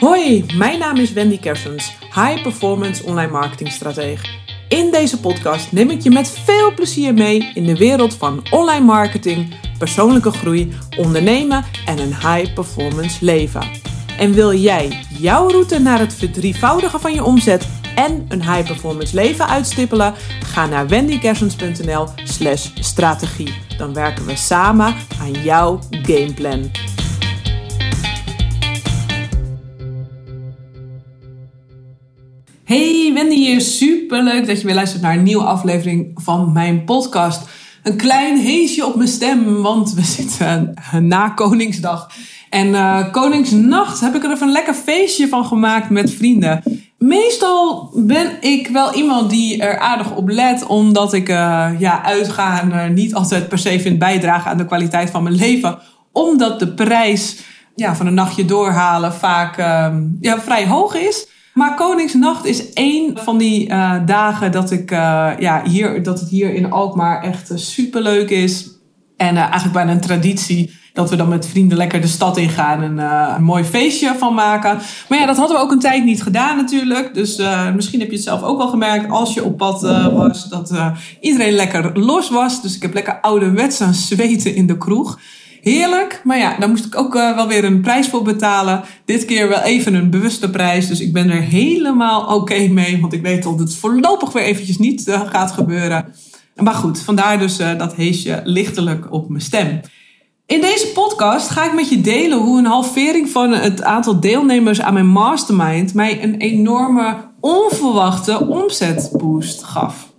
Hoi, mijn naam is Wendy Kersens, High Performance Online Marketing Stratege. In deze podcast neem ik je met veel plezier mee in de wereld van online marketing, persoonlijke groei, ondernemen en een high performance leven. En wil jij jouw route naar het verdrievoudigen van je omzet en een high performance leven uitstippelen? Ga naar wendykersens.nl/slash strategie. Dan werken we samen aan jouw gameplan. Hey, Wendy hier. Super leuk dat je weer luistert naar een nieuwe aflevering van mijn podcast. Een klein heesje op mijn stem, want we zitten na Koningsdag. En uh, Koningsnacht heb ik er even een lekker feestje van gemaakt met vrienden. Meestal ben ik wel iemand die er aardig op let, omdat ik uh, ja, uitgaan niet altijd per se vind bijdragen aan de kwaliteit van mijn leven. Omdat de prijs ja, van een nachtje doorhalen vaak uh, ja, vrij hoog is. Maar Koningsnacht is één van die uh, dagen dat, ik, uh, ja, hier, dat het hier in Alkmaar echt uh, superleuk is. En eigenlijk bijna een traditie dat we dan met vrienden lekker de stad ingaan en een mooi feestje van maken. Maar ja, dat hadden we ook een tijd niet gedaan natuurlijk. Dus misschien heb je het zelf ook wel gemerkt als je op pad was. Dat iedereen lekker los was. Dus ik heb lekker ouderwets aan zweten in de kroeg. Heerlijk, maar ja, daar moest ik ook uh, wel weer een prijs voor betalen. Dit keer wel even een bewuste prijs, dus ik ben er helemaal oké mee. Want ik weet dat het voorlopig weer eventjes niet uh, gaat gebeuren. Maar goed, vandaar dus uh, dat heesje lichtelijk op mijn stem. In deze podcast ga ik met je delen hoe een halvering van het aantal deelnemers aan mijn mastermind mij een enorme onverwachte omzetboost gaf.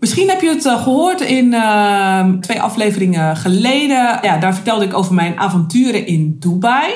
Misschien heb je het gehoord in uh, twee afleveringen geleden. Ja, daar vertelde ik over mijn avonturen in Dubai.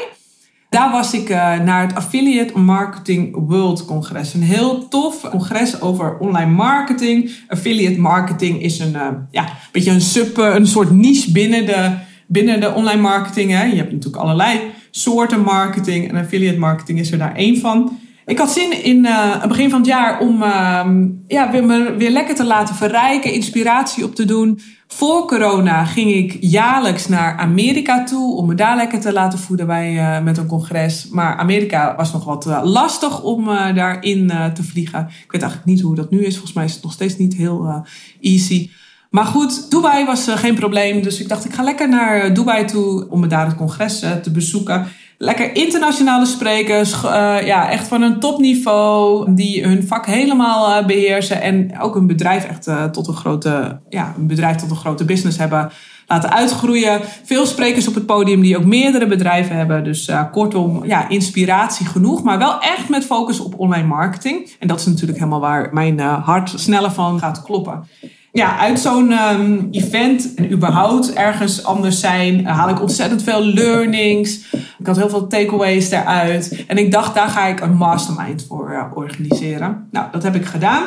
Daar was ik uh, naar het Affiliate Marketing World Congres. Een heel tof congres over online marketing. Affiliate marketing is een, uh, ja, beetje een sub, een soort niche binnen de, binnen de online marketing. Hè. Je hebt natuurlijk allerlei soorten marketing. En affiliate marketing is er daar één van. Ik had zin in uh, het begin van het jaar om uh, ja, weer, me weer lekker te laten verrijken, inspiratie op te doen. Voor corona ging ik jaarlijks naar Amerika toe om me daar lekker te laten voeden bij, uh, met een congres. Maar Amerika was nog wat uh, lastig om daarin te vliegen. Ik weet eigenlijk niet hoe dat nu is. Volgens mij is het nog steeds niet heel easy. Maar goed, Dubai was geen probleem. Dus ik dacht, ik ga lekker naar Dubai toe om me daar het congres te bezoeken lekker internationale sprekers, uh, ja, echt van een topniveau, die hun vak helemaal uh, beheersen en ook een bedrijf echt uh, tot een grote, ja, een bedrijf tot een grote business hebben laten uitgroeien. Veel sprekers op het podium die ook meerdere bedrijven hebben. Dus kortom, ja, inspiratie genoeg, maar wel echt met focus op online marketing. En dat is natuurlijk helemaal waar mijn hart sneller van gaat kloppen ja, uit zo'n um, event en überhaupt ergens anders zijn, haal ik ontzettend veel learnings. Ik had heel veel takeaways daaruit. En ik dacht, daar ga ik een mastermind voor uh, organiseren. Nou, dat heb ik gedaan.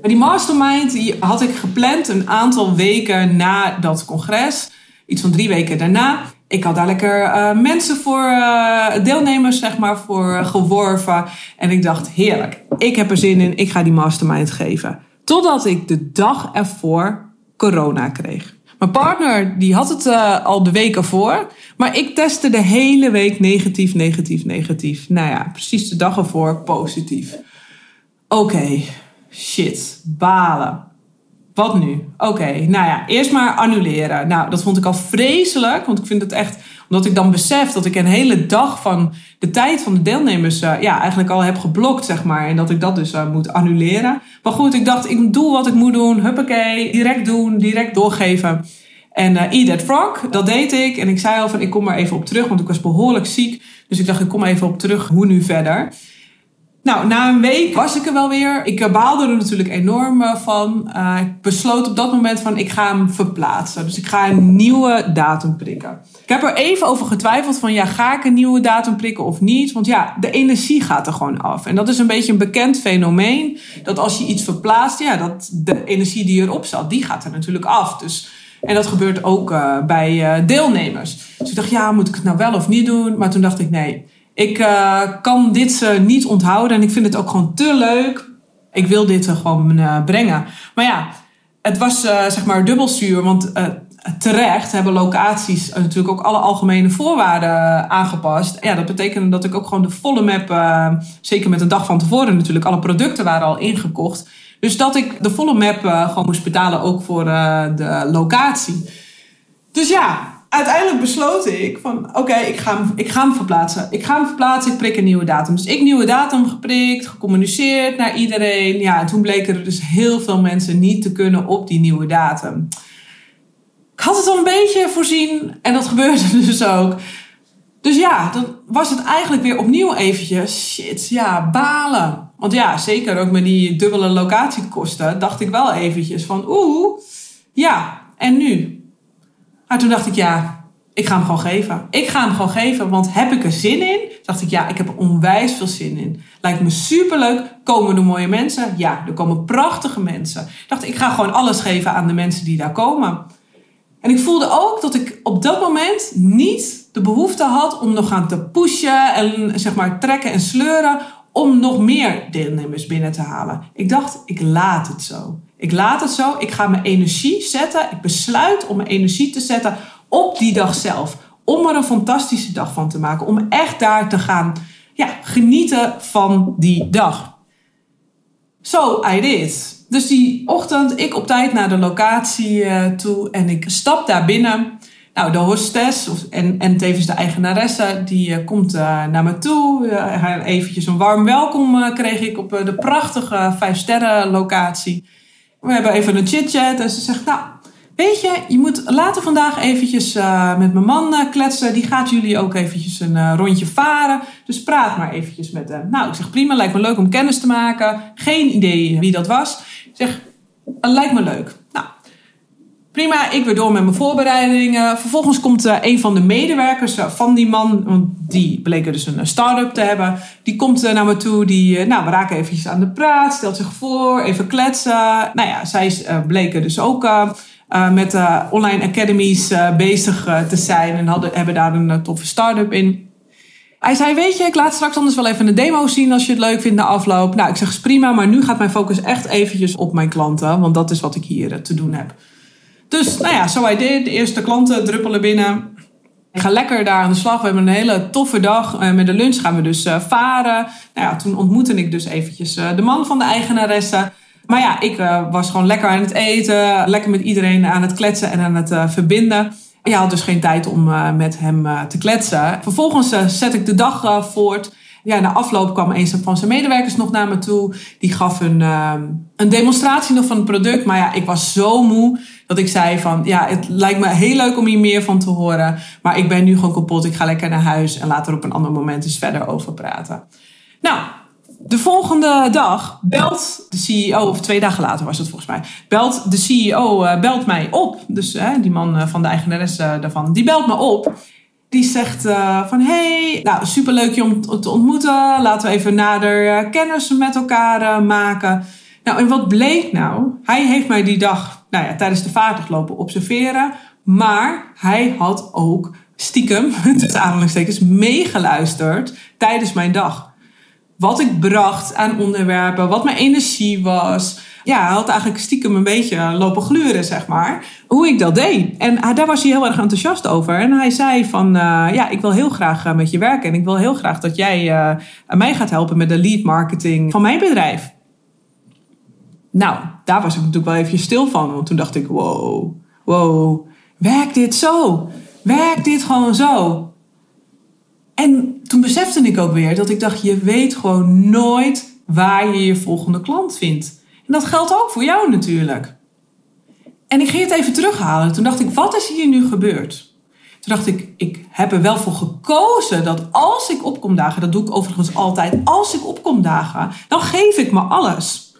Maar die mastermind die had ik gepland een aantal weken na dat congres. Iets van drie weken daarna. Ik had daar lekker uh, mensen voor, deelnemers zeg maar, voor geworven. En ik dacht, heerlijk, ik heb er zin in, ik ga die mastermind geven. Totdat ik de dag ervoor corona kreeg. Mijn partner die had het uh, al de week ervoor. Maar ik testte de hele week negatief, negatief, negatief. Nou ja, precies de dag ervoor positief. Oké, shit, balen. Wat nu? Oké, nou ja, eerst maar annuleren. Nou, dat vond ik al vreselijk, want ik vind het echt omdat ik dan besef dat ik een hele dag van de tijd van de deelnemers uh, ja, eigenlijk al heb geblokt, zeg maar. En dat ik dat dus uh, moet annuleren. Maar goed, ik dacht, ik doe wat ik moet doen. Huppakee, direct doen, direct doorgeven. En uh, eat that frog, dat deed ik. En ik zei al van, ik kom er even op terug, want ik was behoorlijk ziek. Dus ik dacht, ik kom even op terug, hoe nu verder? Nou, na een week was ik er wel weer. Ik baalde er natuurlijk enorm van. Uh, ik besloot op dat moment van ik ga hem verplaatsen. Dus ik ga een nieuwe datum prikken. Ik heb er even over getwijfeld van ja, ga ik een nieuwe datum prikken of niet? Want ja, de energie gaat er gewoon af. En dat is een beetje een bekend fenomeen. Dat als je iets verplaatst, ja, dat de energie die erop zat, die gaat er natuurlijk af. Dus, en dat gebeurt ook bij deelnemers. Dus ik dacht, ja, moet ik het nou wel of niet doen? Maar toen dacht ik, nee, ik uh, kan dit uh, niet onthouden en ik vind het ook gewoon te leuk. Ik wil dit uh, gewoon brengen. Maar ja, het was zeg maar dubbelzuur, want terecht hebben locaties natuurlijk ook alle algemene voorwaarden aangepast. Ja, dat betekende dat ik ook gewoon de volle map, zeker met een dag van tevoren natuurlijk, alle producten waren al ingekocht. Dus dat ik de volle map gewoon moest betalen ook voor de locatie. Dus ja, uiteindelijk besloot ik van oké, ik, ga hem, ik ga hem verplaatsen. Ik ga hem verplaatsen, ik prik een nieuwe datum. Dus ik nieuwe datum geprikt, gecommuniceerd naar iedereen. Ja, en toen bleken er dus heel veel mensen niet te kunnen op die nieuwe datum. Ik had het al een beetje voorzien en dat gebeurde dus ook. Dus ja, dan was het eigenlijk weer opnieuw eventjes, shit, ja, balen. Want ja, zeker ook met die dubbele locatiekosten dacht ik wel eventjes van oeh, ja, en nu? Maar toen dacht ik, ja, ik ga hem gewoon geven. Ik ga hem gewoon geven, want heb ik er zin in? Dacht ik, ja, ik heb er onwijs veel zin in. Lijkt me superleuk. Komen er mooie mensen? Ja, er komen prachtige mensen. Dacht, ik ga gewoon alles geven aan de mensen die daar komen. En ik voelde ook dat ik op dat moment niet de behoefte had om nog gaan te pushen en zeg maar trekken en sleuren om nog meer deelnemers binnen te halen. Ik dacht, ik laat het zo. Ik laat het zo. Ik ga mijn energie zetten. Ik besluit om mijn energie te zetten op die dag zelf. Om er een fantastische dag van te maken. Om echt daar te gaan ja, genieten van die dag. Zo, so I did. Dus die ochtend, ik op tijd naar de locatie uh, toe en ik stap daar binnen. Nou, de hostess en, en tevens de eigenaresse, die uh, komt uh, naar me toe. Uh, eventjes een warm welkom kreeg ik op de prachtige vijf sterren locatie. We hebben even een chit-chat en ze zegt, nou, weet je, je moet later vandaag eventjes met mijn man kletsen. Die gaat jullie ook eventjes een rondje varen. Dus praat maar eventjes met hem. Nou, ik zeg, prima, lijkt me leuk om kennis te maken. Geen idee wie dat was. Ik zeg, lijkt me leuk. Prima, ik weer door met mijn voorbereidingen. Vervolgens komt uh, een van de medewerkers uh, van die man, want die bleken dus een start-up te hebben. Die komt uh, naar me toe, die, nou, we raken eventjes aan de praat, stelt zich voor, even kletsen. Nou ja, zij bleken dus ook met online academies bezig te zijn en hadden, hebben daar een toffe start-up in. Hij zei, weet je, ik laat straks anders wel even een demo zien als je het leuk vindt na afloop. Nou, ik zeg, prima, maar nu gaat mijn focus echt eventjes op mijn klanten, want dat is wat ik hier te doen heb. Dus nou ja, zo I did. De eerste klanten druppelen binnen. Ik ga lekker daar aan de slag. We hebben een hele toffe dag. Uh, met de lunch gaan we dus uh, varen. Nou ja, toen ontmoette ik dus eventjes uh, de man van de eigenaresse. Maar ja, ik was gewoon lekker aan het eten. Lekker met iedereen aan het kletsen en aan het verbinden. Je had dus geen tijd om met hem te kletsen. Vervolgens zet ik de dag voort ja, na afloop kwam een van zijn medewerkers nog naar me toe. Die gaf een, een demonstratie nog van het product. Maar ja, ik was zo moe dat ik zei van, ja, het lijkt me heel leuk om hier meer van te horen. Maar ik ben nu gewoon kapot. Ik ga lekker naar huis en laten we op een ander moment eens verder over praten. Nou, de volgende dag belt de CEO, of twee dagen later was het volgens mij, belt de CEO uh, belt mij op. Dus die man uh, van de eigenares daarvan, die belt me op. Die zegt van, hey, nou superleuk je om te ontmoeten. Laten we even nader kennis met elkaar maken. Nou, en wat bleek nou? Hij heeft mij die dag nou ja, tijdens de vaardig lopen observeren. Maar hij had ook stiekem, tussen aanhalingstekens, meegeluisterd tijdens mijn dag. Wat ik bracht aan onderwerpen, wat mijn energie was. Ja, hij had eigenlijk stiekem een beetje lopen gluren, zeg maar. Hoe ik dat deed. En ah, daar was hij heel erg enthousiast over. En hij zei van, uh, ja, ik wil heel graag uh, met je werken. En ik wil heel graag dat jij uh, mij gaat helpen met de lead marketing van mijn bedrijf. Nou, daar was ik natuurlijk wel even stil van. Want toen dacht ik, wow, wow, werkt dit zo? Werkt dit gewoon zo? En toen besefte ik ook weer dat ik dacht, je weet gewoon nooit waar je je volgende klant vindt. En dat geldt ook voor jou natuurlijk. En ik ging het even terughalen. Toen dacht ik, wat is hier nu gebeurd? Toen dacht ik, ik heb er wel voor gekozen dat als ik opkom dagen, dat doe ik overigens altijd, als ik opkom dagen, dan geef ik me alles.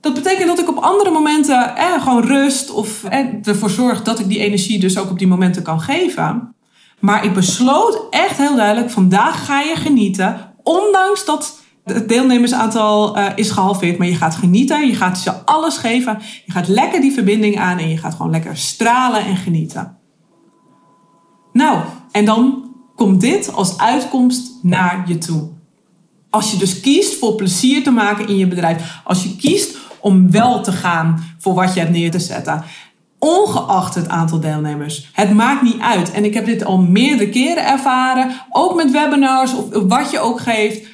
Dat betekent dat ik op andere momenten eh, gewoon rust of eh, ervoor zorg dat ik die energie dus ook op die momenten kan geven. Maar ik besloot echt heel duidelijk, vandaag ga je genieten. Ondanks dat het deelnemersaantal uh, is gehalveerd. Maar je gaat genieten, je gaat ze alles geven. Je gaat lekker die verbinding aan en je gaat gewoon lekker stralen en genieten. Nou, en dan komt dit als uitkomst naar je toe. Als je dus kiest voor plezier te maken in je bedrijf. Als je kiest om wel te gaan voor wat je hebt neer te zetten. Ongeacht het aantal deelnemers. Het maakt niet uit. En ik heb dit al meerdere keren ervaren, ook met webinars of wat je ook geeft.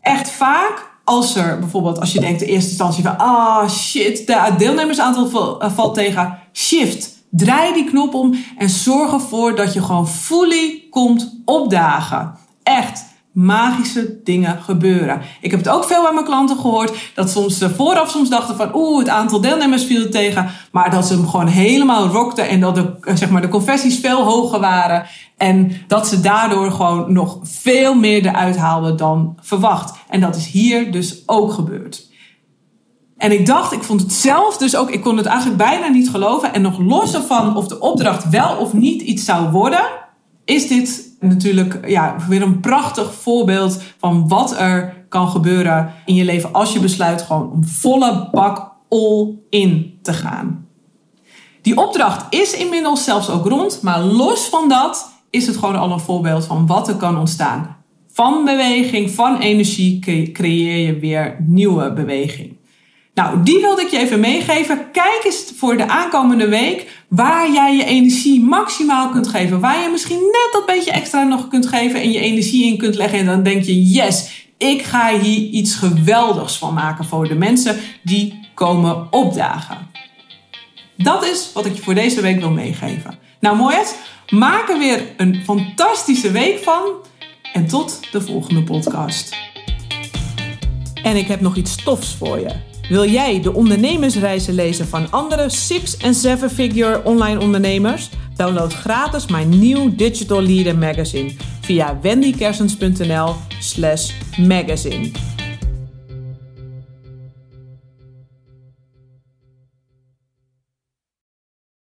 Echt vaak als er bijvoorbeeld, als je denkt in eerste instantie van, ah shit, de deelnemersaantal eh, valt tegen, shift. Draai die knop om en zorg ervoor dat je gewoon fully komt opdagen. Echt magische dingen gebeuren. Ik heb het ook veel bij mijn klanten gehoord. Dat soms ze vooraf soms dachten van oeh, het aantal deelnemers viel tegen. Maar dat ze hem gewoon helemaal rockten. En dat de, zeg maar, de conversies veel hoger waren. En dat ze daardoor gewoon nog veel meer eruit haalden dan verwacht. En dat is hier dus ook gebeurd. En ik dacht, ik vond het zelf dus ook, ik kon het eigenlijk bijna niet geloven. En nog los ervan of de opdracht wel of niet iets zou worden, is dit natuurlijk ja, weer een prachtig voorbeeld van wat er kan gebeuren in je leven als je besluit gewoon om volle bak all in te gaan. Die opdracht is inmiddels zelfs ook rond, maar los van dat is het gewoon al een voorbeeld van wat er kan ontstaan. Van beweging, van energie creëer je weer nieuwe beweging. Nou, die wilde ik je even meegeven. Kijk eens voor de aankomende week waar jij je energie maximaal kunt geven. Waar je misschien net dat beetje extra nog kunt geven en je energie in kunt leggen. En dan denk je, yes, ik ga hier iets geweldigs van maken voor de mensen die komen opdagen. Dat is wat ik je voor deze week wil meegeven. Nou, mooi het. Maak er weer een fantastische week van. En tot de volgende podcast. En ik heb nog iets tofs voor je. Wil jij de ondernemersreizen lezen van andere 6- en 7-figure online ondernemers? Download gratis mijn nieuw Digital Leader Magazine via wendykersens.nl/magazine.